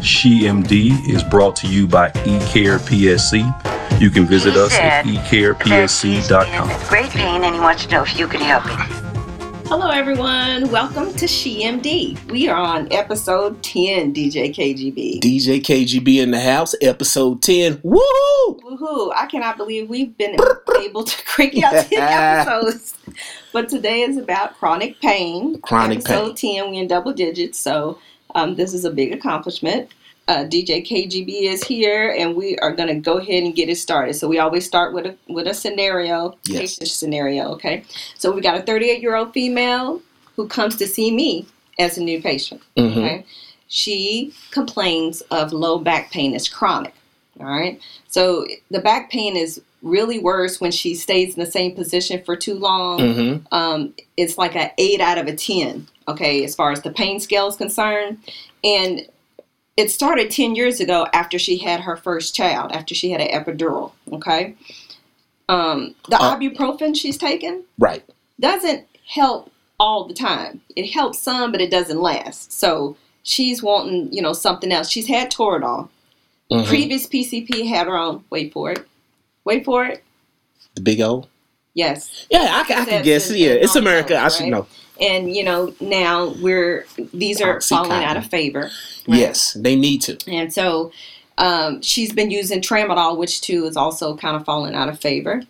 SheMD is brought to you by eCare PSC. You can visit He us at said that he's ecarepsc.com. great pain and he wants to know if you can help him. Hello, everyone. Welcome to SheMD. We are on episode 10, DJ KGB. DJ KGB in the house, episode 10. Woohoo! Woohoo! I cannot believe we've been able to crank out 10 episodes. But today is about chronic pain. Chronic pain. episode 10, we in double digits, so um, this is a big accomplishment. Uh, DJ KGB is here, and we are going to go ahead and get it started. So we always start with a with a scenario, Yes. patient scenario. Okay, so we got a 38 year old female who comes to see me as a new patient. Mhm. Okay. She complains of low back pain. It's chronic. All right. So the back pain is really worse when she stays in the same position for too long. Mhm. Um, it's like an eight out of a 10. Okay. As far as the pain scale is concerned. And it started 10 years ago after she had her first child, after she had an epidural. Okay. Um, the Uh, ibuprofen she's taken Right. doesn't help all the time. It helps some, but it doesn't last. So she's wanting, you know, something else. She's had Toradol. Mhm. Previous PCP had her on. Wait for it. Wait for it. The big O. Yes. Yeah, I, can- I can guess. Yeah, it's America. I should right? know. And you know now we're these are falling out of favor. right? Yes, they need to. And so um, she's been using tramadol, which too is also kind of falling out of favor.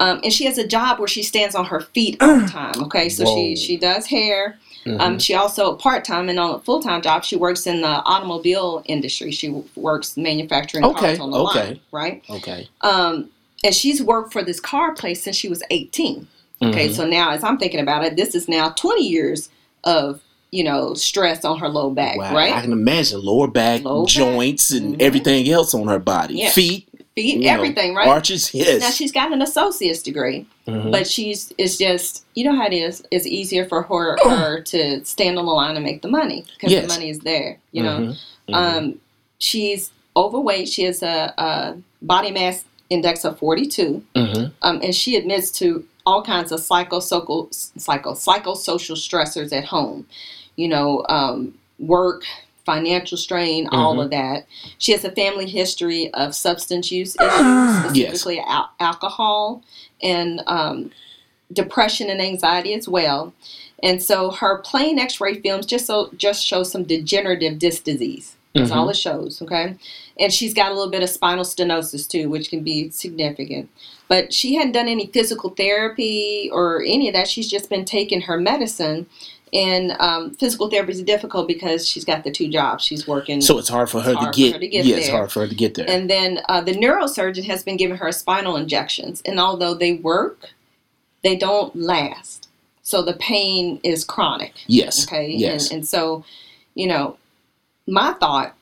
Um, and she has a job where she stands on her feet all the time. Okay, so Whoa. she she does hair. Mhm. Um, she also part time and on a full time job. She works in the automobile industry. She works manufacturing Okay, cars on the okay. line, right? okay. Um, and she's worked for this car place since she was eighteen. Okay, Mhm. so now as I'm thinking about it, this is now 20 years of you know stress on her low back, Wow, right? I can imagine lower back, Low back. joints, and Mhm. everything else on her body. Yeah. Feet, Feet, you know, everything, right? Arches, yes. Now she's got an associate's degree, Mhm. but she's it's just you know how it is. It's easier for her her to stand on the line and make the money because Yes. the money is there. You know, Mhm. Mhm. um, she's overweight. She has a, a body mass index of 42, Mhm. um, and she admits to all kinds of psychosocial psycho psychosocial stressors at home. You know, um, work. Financial strain, all Mhm. of that. She has a family history of substance use issues, specifically al- alcohol and um, depression and anxiety as well. And so her plain X-ray films just so just show some degenerative disc disease. That's all it shows, okay? And she's got a little bit of spinal stenosis too, which can be significant. But she hadn't done any physical therapy or any of that. She's just been taking her medicine. And um, physical therapy is difficult because she's got the two jobs. She's working. So it's hard for her, It's to, hard for get, her to get Yeah, it's there. hard for her to get there. And then uh, the neurosurgeon has been giving her spinal injections, and although they work, they don't last. So the pain is chronic. yes. Okay. Yes. And, and so, you know, my thought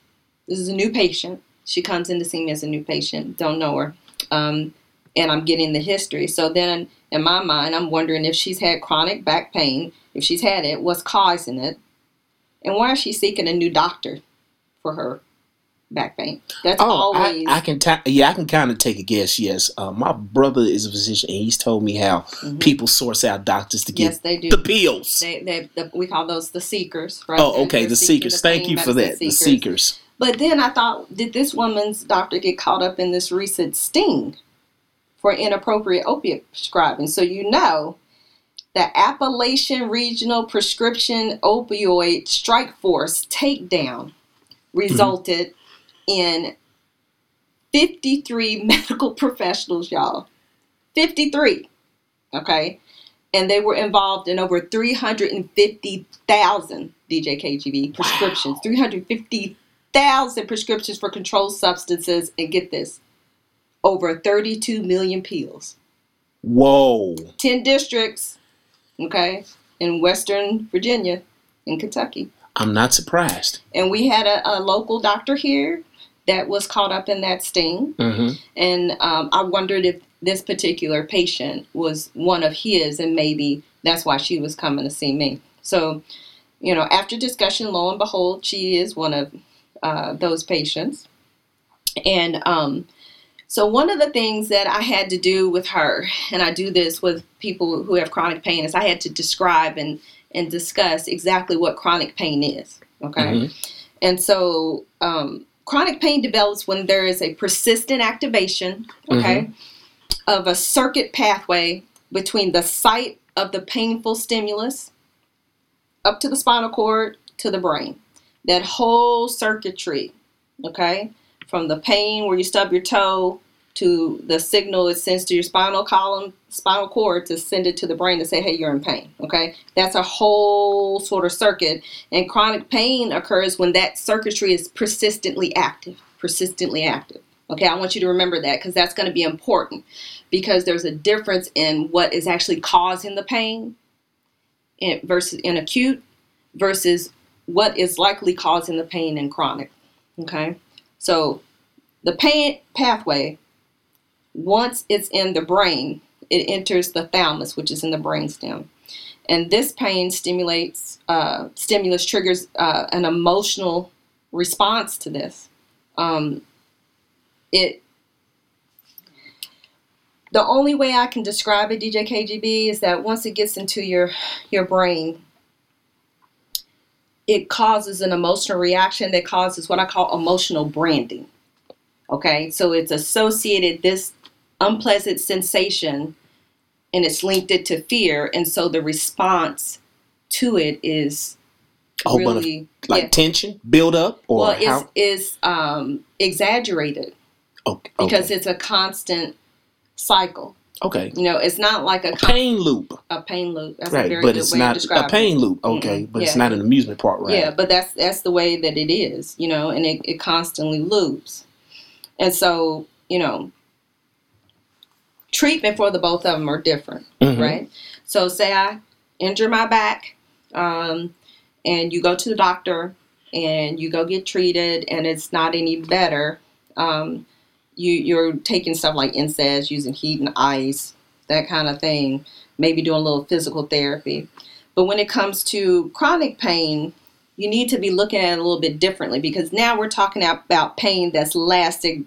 this is a new patient. She comes in to see me as a new patient, don't know her. Um, and I'm getting the history. So then in my mind, I'm wondering if she's had chronic back pain, if she's had it, what's causing it, and why is she seeking a new doctor for her back pain? That's Oh, always. I, I can ta- yeah, I can kind of take a guess. Yes, uh, my brother is a physician, and he's told me how Mhm. people source out doctors to get yes, they do. the pills. They, they, the, we call those the seekers, right? oh, okay, they're the seekers. the Thank you for that. The seekers. But then I thought, did this woman's doctor get caught up in this recent sting for inappropriate opiate prescribing? So you know, the Appalachian Regional Prescription Opioid Strike Force takedown resulted in 53 medical professionals, y'all. 53. Okay. And they were involved in over 350,000 DJ KGB prescriptions. 350,000 prescriptions for controlled substances. And get this over 32 million pills. Whoa. 10 districts, okay, in Western Virginia and Kentucky. I'm not surprised. And we had a, a local doctor here that was caught up in that sting. hmm And um, I wondered if this particular patient was one of his, and maybe that's why she was coming to see me. So, you know, after discussion, lo and behold, she is one of uh, those patients. And um, so, one of the things that I had to do with her, and I do this with people who have chronic pain, is I had to describe and, and discuss exactly what chronic pain is. Okay. Mhm. And so, um, chronic pain develops when there is a persistent activation, okay, mm-hmm. of a circuit pathway between the site of the painful stimulus up to the spinal cord to the brain. That whole circuitry, okay, from the pain where you stub your toe to the signal it sends to your spinal column, spinal cord to send it to the brain to say, hey, you're in pain. Okay, that's a whole sort of circuit. And chronic pain occurs when that circuitry is persistently active, persistently active. Okay, I want you to remember that because that's going to be important because there's a difference in what is actually causing the pain in, versus in acute versus what is likely causing the pain in chronic. Okay, so the pain pathway once it's in the brain, it enters the thalamus, which is in the brainstem. And this pain stimulates, uh, stimulus triggers uh, an emotional response to this. Um, it, the only way I can describe it, DJ KGB, is that once it gets into your your brain, it causes an emotional reaction that causes what I call emotional branding. Okay, so it's associated this unpleasant sensation and it's linked it to fear and so the response to it is A bunch of really like yeah. tension, build up, or well it's, how? it's um, exaggerated Okay, because okay. it's a constant cycle okay. you know it's not like a, A pain loop, a pain loop that's a right? But it's not a pain it. loop, okay? Mm-mm, But it's not an amusement park, right? Yeah, but that's that's the way that it is, you know, and it, it constantly loops. And so, you know, treatment for the both of them are different, Mhm. right? So say I injure my back, um, and you go to the doctor and you go get treated and it's not any better. Um, you you're taking stuff like NSAIDs, using heat and ice, that kind of thing, maybe doing a little physical therapy. But when it comes to chronic pain, you need to be looking at it a little bit differently because now we're talking about pain that's lasted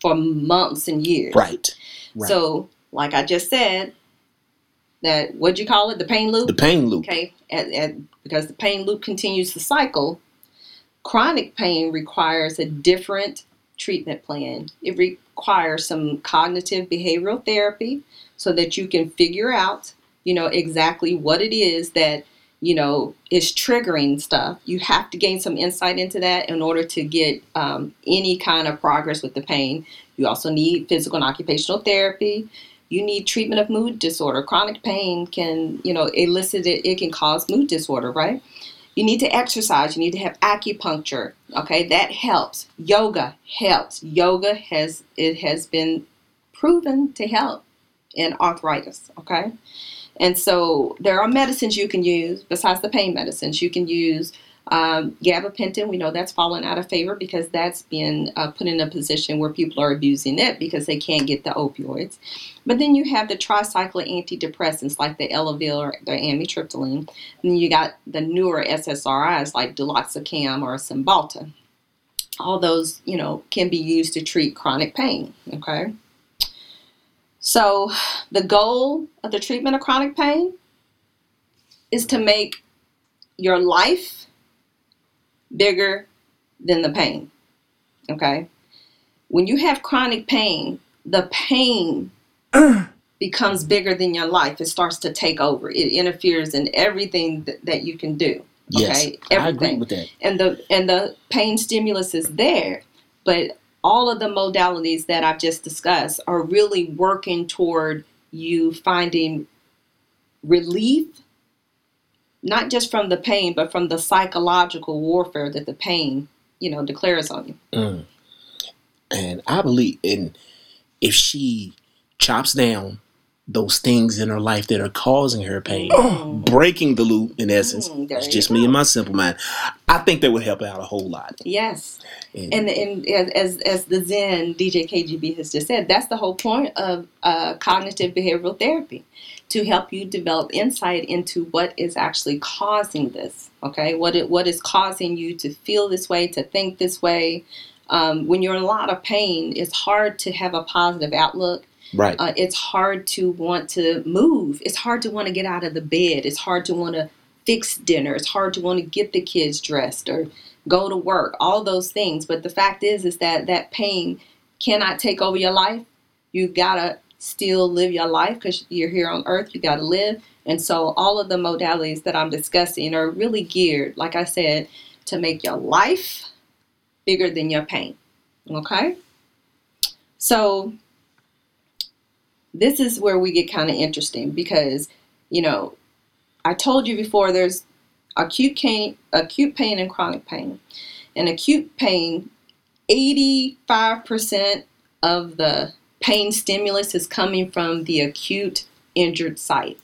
for months and years. Right. Right. So, like I just said, that what'd you call it? The pain loop. the pain loop. Okay, and, and because the pain loop continues the cycle, chronic pain requires a different treatment plan. It requires some cognitive behavioral therapy so that you can figure out, you know, exactly what it is that, you know, is triggering stuff. You have to gain some insight into that in order to get um, any kind of progress with the pain. You also need physical and occupational therapy you need treatment of mood disorder. Chronic pain can, you know, elicit it, it can cause mood disorder, right? You need to exercise. You need to have acupuncture. Okay, that helps. Yoga helps. Yoga has it has been proven to help in arthritis. Okay, and so there are medicines you can use besides the pain medicines. You can use um, gabapentin. We know that's fallen out of favor because that's been uh, put in a position where people are abusing it because they can't get the opioids. But then you have the tricyclic antidepressants like the Elavil or the amitriptyline. And you got the newer SSRIs like duloxetine or Cymbalta. All those, you know, can be used to treat chronic pain. Okay. So the goal of the treatment of chronic pain is to make your life bigger than the pain. Okay. When you have chronic pain, the pain becomes bigger than your life. It starts to take over. It interferes in everything th- that you can do. Yes, Okay, I agree everything. with that. And the and the pain stimulus is there, but all of the modalities that I've just discussed are really working toward you finding relief not just from the pain but from the psychological warfare that the pain, you know, declares on you. Mm. And I believe, and if she chops down those things in her life that are causing her pain, breaking the loop in essence, Mm, it's just go. me and my simple mind. I think that would help out a whole lot. Yes. And, And, and as, as the Zen DJ KGB has just said, that's the whole point of uh, cognitive behavioral therapy to help you develop insight into what is actually causing this. Okay, what it, what is causing you to feel this way, to think this way. Um, when you're in a lot of pain, it's hard to have a positive outlook. right. Uh, it's hard to want to move. It's hard to want to get out of the bed. It's hard to want to fix dinner. It's hard to want to get the kids dressed or go to work, all those things. But the fact is, is that that pain cannot take over your life. You've gotta still live your life because you're here on earth. You gotta live. And so all of the modalities that I'm discussing are really geared, like I said, to make your life bigger than your pain. Okay? So this is where we get kind of interesting because, you know, I told you before there's acute pain, acute pain and chronic pain. And acute pain, 85% of the pain stimulus is coming from the acute injured site.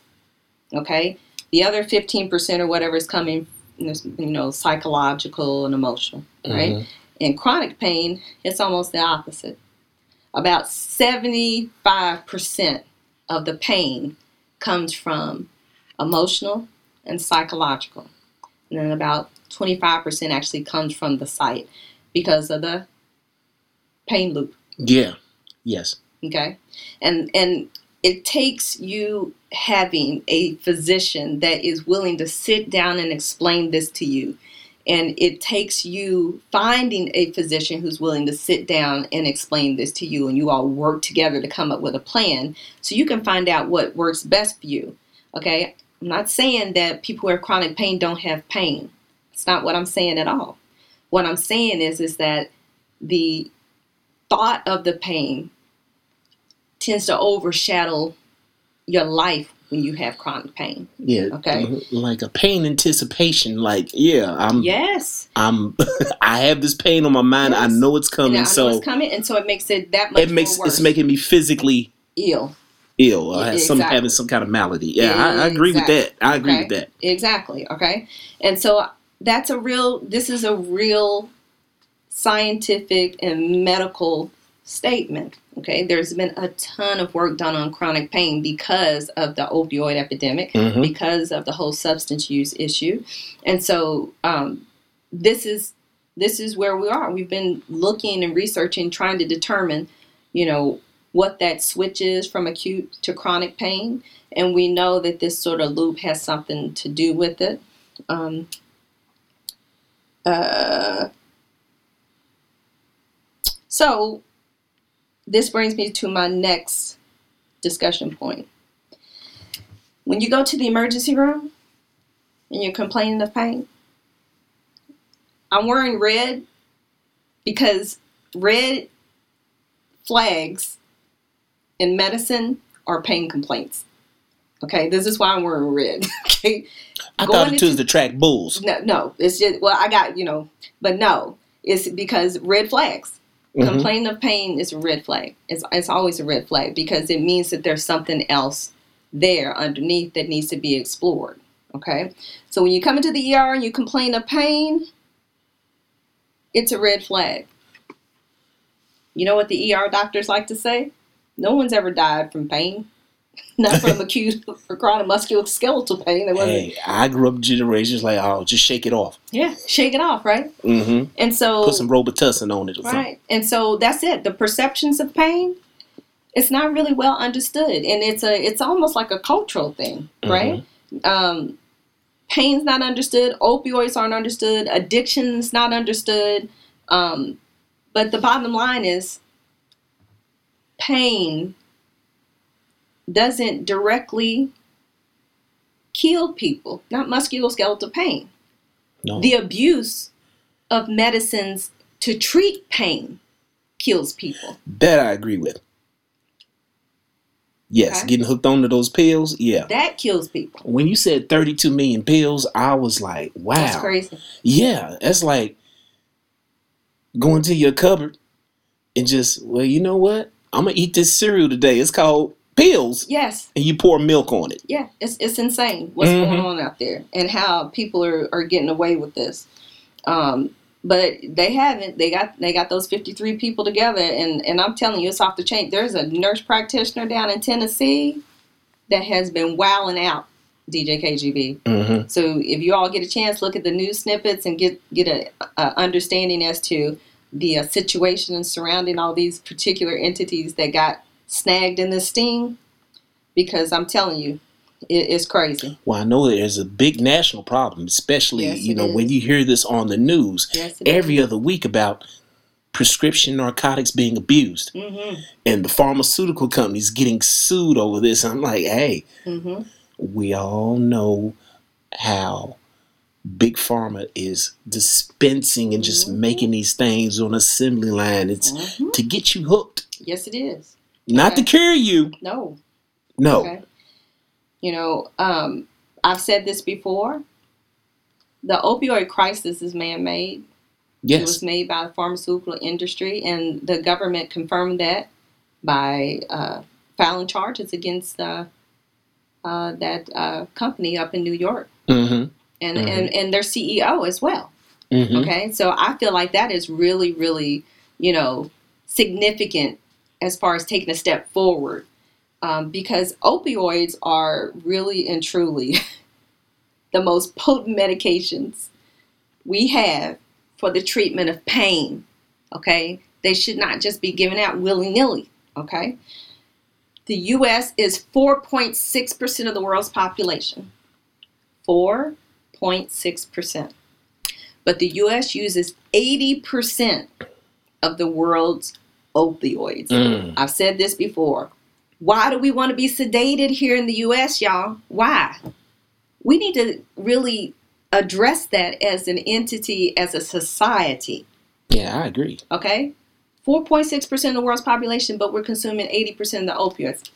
Okay? The other 15% or whatever is coming, you know, psychological and emotional, right? Mhm. In chronic pain, it's almost the opposite. About 75% of the pain comes from emotional and psychological. And then about 25% actually comes from the site because of the pain loop. Yeah. Yes. Okay. And and it takes you having a physician that is willing to sit down and explain this to you. And it takes you finding a physician who's willing to sit down and explain this to you, and you all work together to come up with a plan so you can find out what works best for you. Okay? I'm not saying that people who have chronic pain don't have pain. It's not what I'm saying at all. What I'm saying is is that the thought of the pain tends to overshadow your life when you have chronic pain. Yeah. Okay. Like a pain anticipation. Like, yeah, I'm Yes. I'm I have this pain on my mind. I know it's coming. Know so it's coming, and so it makes it that much it makes it's making me physically ill. ill. I have some Exactly. having some kind of malady. Yeah, I, I agree with that. I agree Okay. with that. Exactly. Okay. And so that's a real. This is a real scientific and medical statement. Okay. There's been a ton of work done on chronic pain because of the opioid epidemic, Mhm. because of the whole substance use issue, and so um, this is this is where we are. We've been looking and researching, trying to determine, you know, what that switch is from acute to chronic pain, and we know that this sort of loop has something to do with it. Um, uh, so, this brings me to my next discussion point. When you go to the emergency room and you're complaining of pain, I'm wearing red because red flags in medicine are pain complaints. Okay, this is why I'm wearing red. okay, I Going thought it was to track bulls. no, no, it's just well, I got you know, but no, it's because red flags. Mhm. Complaining of pain is a red flag. It's it's always a red flag because it means that there's something else there underneath that needs to be explored. Okay, so when you come into the ER and you complain of pain, it's a red flag. You know what the ER doctors like to say? No one's ever died from pain. Not from acute or chronic musculoskeletal pain. There wasn't. Hey, I grew up generations like, oh, just shake it off. Yeah, shake it off, right? Mm-hmm. And so Put some Robitussin on it or something. Right. And so that's it. The perceptions of pain, it's not really well understood. And it's a it's almost like a cultural thing, right? Um, pain's not understood, opioids aren't understood, addiction's not understood. Um, but the bottom line is pain doesn't directly kill people, not musculoskeletal pain No. the abuse of medicines to treat pain kills people. that I agree with. Yes, Okay. getting hooked onto those pills. Yeah. That kills people. When you said 32 million pills, I was like, wow. That's crazy. Yeah, that's like going to your cupboard and just, well, you know what? I'm gonna eat this cereal today. It's called pills, Yes. and you pour milk on it. Yeah. It's it's insane what's Mhm. going on out there and how people are, are getting away with this. Um, but they haven't. They got they got those 53 people together and, and I'm telling you it's off the chain. There's a nurse practitioner down in Tennessee that has been wowing out DJ KGB. Mm-hmm. So if you all get a chance, look at the news snippets and get get a, a understanding as to the uh, situation surrounding all these particular entities that got snagged in this sting. Because I'm telling you, It, it's crazy. Well, I know there's a big national problem, especially Yes, you know when you hear this on the news Yes, every other week about prescription narcotics being abused, Mm-hmm. and the pharmaceutical companies getting sued over this. I'm like, hey, Mm-hmm. we all know how big pharma is dispensing and just Mm-hmm. making these things on assembly line. It's Mhm. to get you hooked, Yes, it is. Not to cure you. No. No. Okay. You know, um, I've said this before. The opioid crisis is man-made. Yes. It was made by the pharmaceutical industry, and the government confirmed that by uh, filing charges against uh, uh, that uh, company up in New York Mm-hmm. and, Mhm. and, and their CEO as well. Mm-hmm. Okay, so I feel like that is really, really, you know, significant as far as taking a step forward um, because opioids are really and truly the most potent medications we have for the treatment of pain. Okay, they should not just be given out willy nilly. Okay, the U.S. is 4.6% of the world's population. 4.6%. But the U.S. uses 80% of the world's opioids. Mm. I've said this before. Why do we want to be sedated here in the U.S., y'all? Why? We need to really address that as an entity, as a society. Yeah, I agree. Okay? 4.6% of the world's population, but we're consuming 80% of the opioids.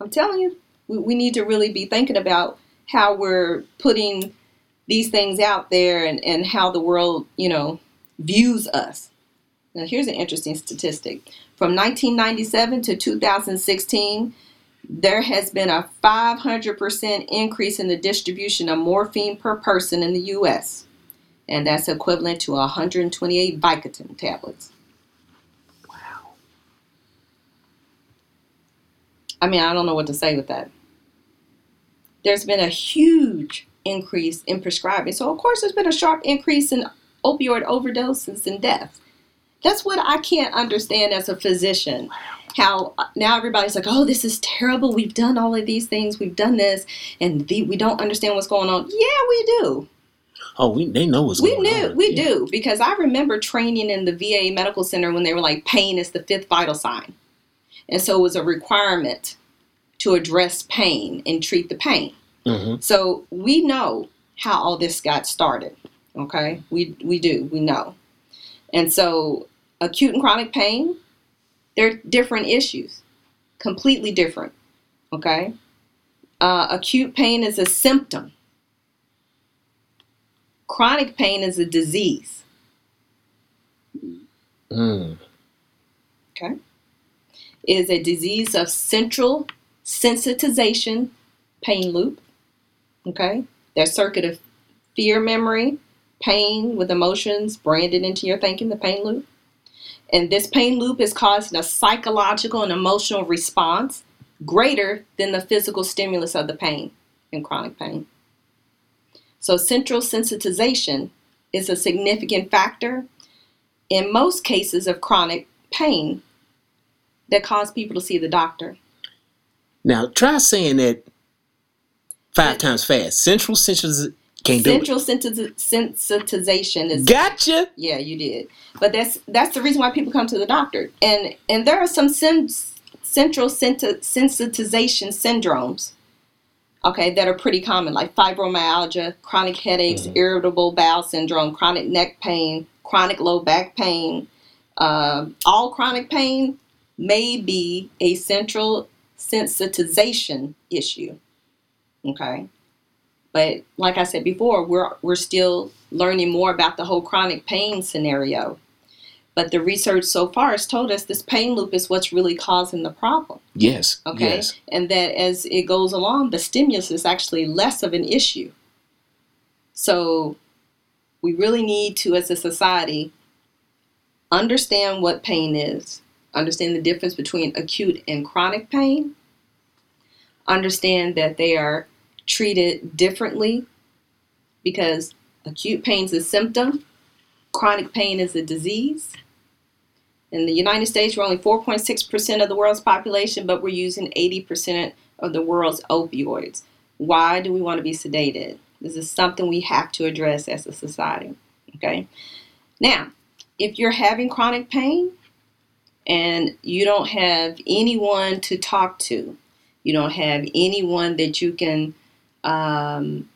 I'm telling you, we, we need to really be thinking about how we're putting these things out there and, and how the world, you know, views us. Now, here's an interesting statistic. From 1997 to 2016, there has been a 500% increase in the distribution of morphine per person in the U.S., and that's equivalent to 128 Vicodin tablets. Wow. I mean, I don't know what to say with that. There's been a huge increase in prescribing. So, of course, there's been a sharp increase in opioid overdoses and deaths. That's what I can't understand as a physician. How now everybody's like, oh, this is terrible. We've done all of these things. We've done this, and the, we don't understand what's going on. Yeah, we do. Oh, we they know what's We going knew, on. we Yeah. do, because I remember training in the VA medical center when they were like, pain is the fifth vital sign. And so it was a requirement to address pain and treat the pain. Mhm. So we know how all this got started. Okay, we we do we know, and so acute and chronic pain, they're different issues, completely different. Okay, uh, acute pain is a symptom. Chronic pain is a disease. Mm. Okay, it is a disease of central sensitization pain loop. Okay, that circuit of fear memory, pain with emotions branded into your thinking, the pain loop. And this pain loop is causing a psychological and emotional response greater than the physical stimulus of the pain in chronic pain. So, central sensitization is a significant factor in most cases of chronic pain that cause people to see the doctor. Now try saying that five times fast. Central central can't Central sensitiz- sensitization is. Gotcha. Yeah, you did. But that's that's the reason why people come to the doctor. And and there are some central senti- sensitization syndromes. Okay, that are pretty common, like fibromyalgia, chronic headaches, irritable bowel syndrome, chronic neck pain, chronic low back pain. Um, all chronic pain may be a central sensitization issue. Okay. But like I said before, we're we're still learning more about the whole chronic pain scenario. But the research so far has told us this pain loop is what's really causing the problem. Yes. Okay. Yes. And that as it goes along, the stimulus is actually less of an issue. So we really need to, as a society, understand what pain is, understand the difference between acute and chronic pain, understand that they are treated differently because acute pain is a symptom, chronic pain is a disease. In the United States, we're only 4.6% of the world's population, but we're using 80% of the world's opioids. Why do we want to be sedated? This is something we have to address as a society. Okay. Now, if you're having chronic pain and you don't have anyone to talk to, you don't have anyone that you can um,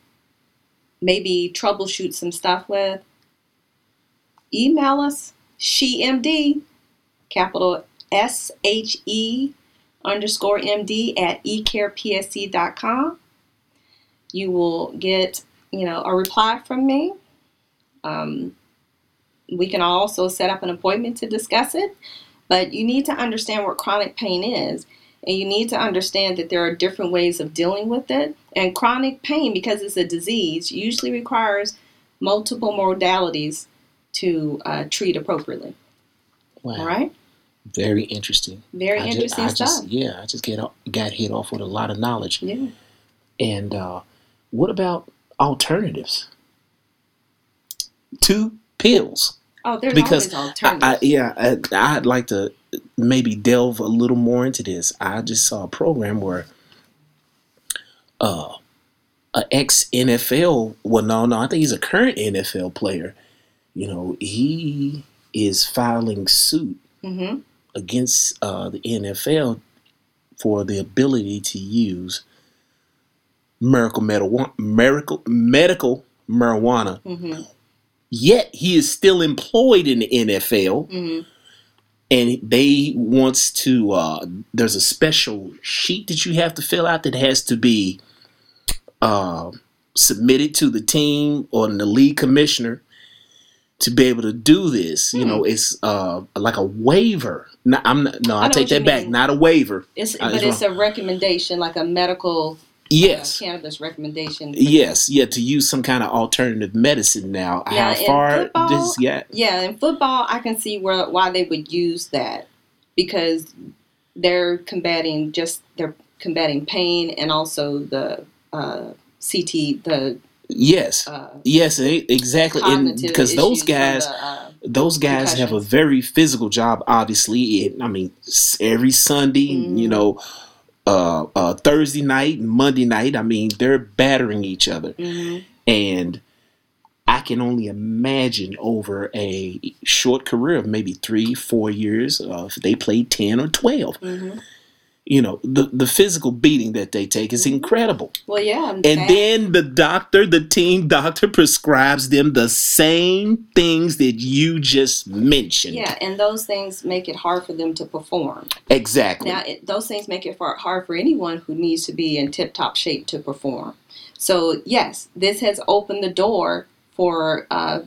maybe troubleshoot some stuff with, email us, SheMD, capital S H E underscore MD at ecarepsc.com. You will get, you know, a reply from me. Um, we can also set up an appointment to discuss it, but you need to understand what chronic pain is. And you need to understand that there are different ways of dealing with it. And chronic pain, because it's a disease, usually requires multiple modalities to uh, treat appropriately. Wow. All right? Very interesting. Very I interesting I stuff. just, yeah, I just get got hit off with a lot of knowledge. yeah. And uh, what about alternatives to pills? Oh, there's Because always I, alternatives. I, yeah, I, I'd like to maybe delve a little more into this. I just saw a program where uh, a ex NFL, well, no, no, I think he's a current NFL player. You know, he is filing suit hmm against uh, the NFL for the ability to use miracle medical miracle medical marijuana. hmm Yet he is still employed in the NFL, hmm and they wants to. Uh, there's a special sheet that you have to fill out that has to be uh, submitted to the team or the league commissioner to be able to do this. You know, it's uh, like a waiver. No, I'm not, no, I, Hmm. I take that back. mean. Not a waiver. It's Uh, but it's it's a recommendation, like a medical Yes. uh, cannabis recommendation. Yes, yeah, to use some kind of alternative medicine now. Now, How far football- this yeah. Yeah, in football, I can see where why they would use that because they're combating just they're combating pain and also the uh, CT the Yes. uh, Yes, exactly. Because those guys the, uh, those guys have a very physical job obviously. And, I mean, every Sunday, Mhm. you know, uh, uh, Thursday night and Monday night, I mean, they're battering each other. mhm. And I can only imagine over a short career of maybe three, four years, uh, if they played 10 or 12, Mhm. You know, the, the physical beating that they take is incredible. Well, yeah, And that- then the doctor, the team doctor, prescribes them the same things that you just mentioned. yeah, and those things make it hard for them to perform. Exactly. Now, it, those things make it for, hard for anyone who needs to be in tip top shape to perform. So, yes, this has opened the door for uh,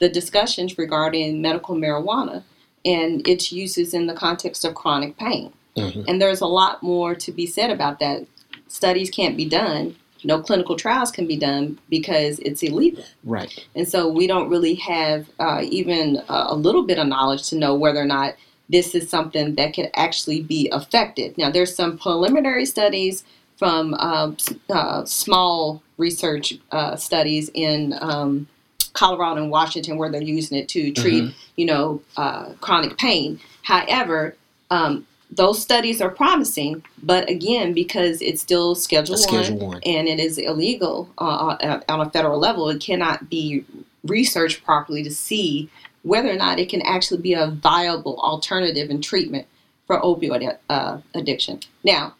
the discussions regarding medical marijuana and its uses in the context of chronic pain. Mhm. And there's a lot more to be said about that. Studies can't be done, no clinical trials can be done because it's illegal. Right. And so we don't really have uh, even a, a little bit of knowledge to know whether or not this is something that could actually be effective. Now, there's some preliminary studies from uh, uh, small research uh, studies in um, Colorado and Washington where they're using it to treat, you know, uh, chronic pain. However, um, those studies are promising, but again, because it's still Schedule, Schedule one, One. and it is illegal uh, on on a federal level, it cannot be researched properly to see whether or not it can actually be a viable alternative in treatment for opioid uh, addiction. Now,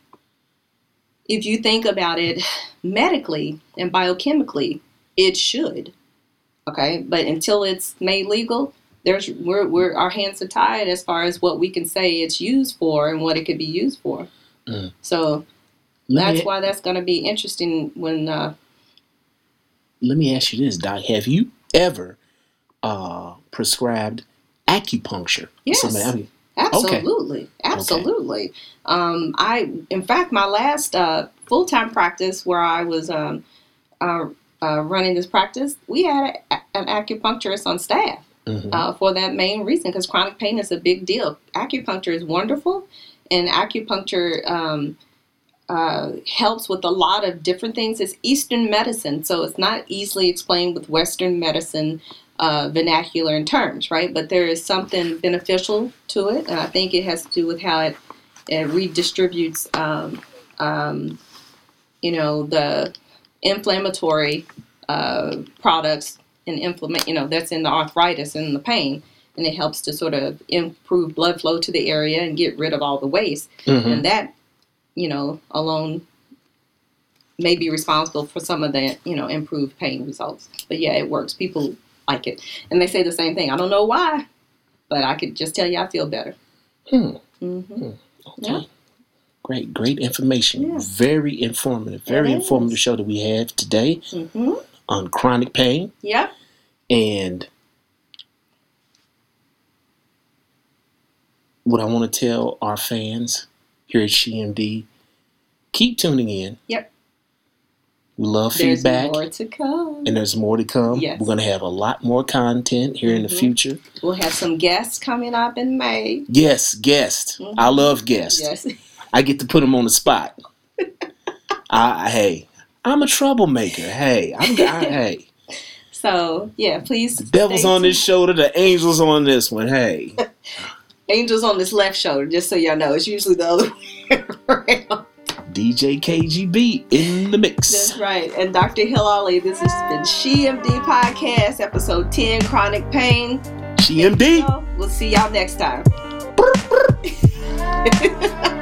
if you think about it medically and biochemically, it should. Okay, but until it's made legal, there's we're, we're our hands are tied as far as what we can say it's used for and what it could be used for. Mm. So Let that's me, why that's going to be interesting when uh, let me ask you this, Doc. Have you ever uh, prescribed acupuncture? Yes. Somebody- I mean, Absolutely, absolutely. Um, I, in fact, my last uh, full time practice where I was um, uh, uh, running this practice, we had a, an acupuncturist on staff mhm. uh, for that main reason because chronic pain is a big deal. Acupuncture is wonderful, and acupuncture um, uh, helps with a lot of different things. It's Eastern medicine, so it's not easily explained with Western medicine uh, vernacular and terms, right? But there is something beneficial to it, and I think it has to do with how it, it redistributes um, um, you know, the inflammatory uh, products and inflammate, you know, that's in the arthritis and the pain. And it helps to sort of improve blood flow to the area and get rid of all the waste. Mhm. And that, you know, alone may be responsible for some of the, you know, improved pain results. But yeah, it works. People like it. And they say the same thing. I don't know why, but I could just tell you I feel better. Hmm. hmm Okay. Yeah. Great, great information. Yeah. Very informative. Very informative show that we have today hmm on chronic pain. Yep. And what I want to tell our fans here at SheMD, keep tuning in. Yep. We love There's feedback. There's more to come. And there's more to come. Yes. We're going to have a lot more content here in the Mhm. future. We'll have some guests coming up in May. Yes, guest. Mhm. I love guests. Yes. I get to put them on the spot. I, hey, I'm a troublemaker. Hey, I'm I, hey. So yeah, please. The devil's on this shoulder, the angels on this one. Hey, Angels on this left shoulder. Just so y'all know, it's usually the other way around. DJ KGB in the mix. That's right. And Dr. Hilali, this has been SheMD Podcast, episode 10, Chronic Pain. SheMD. We'll see y'all next time.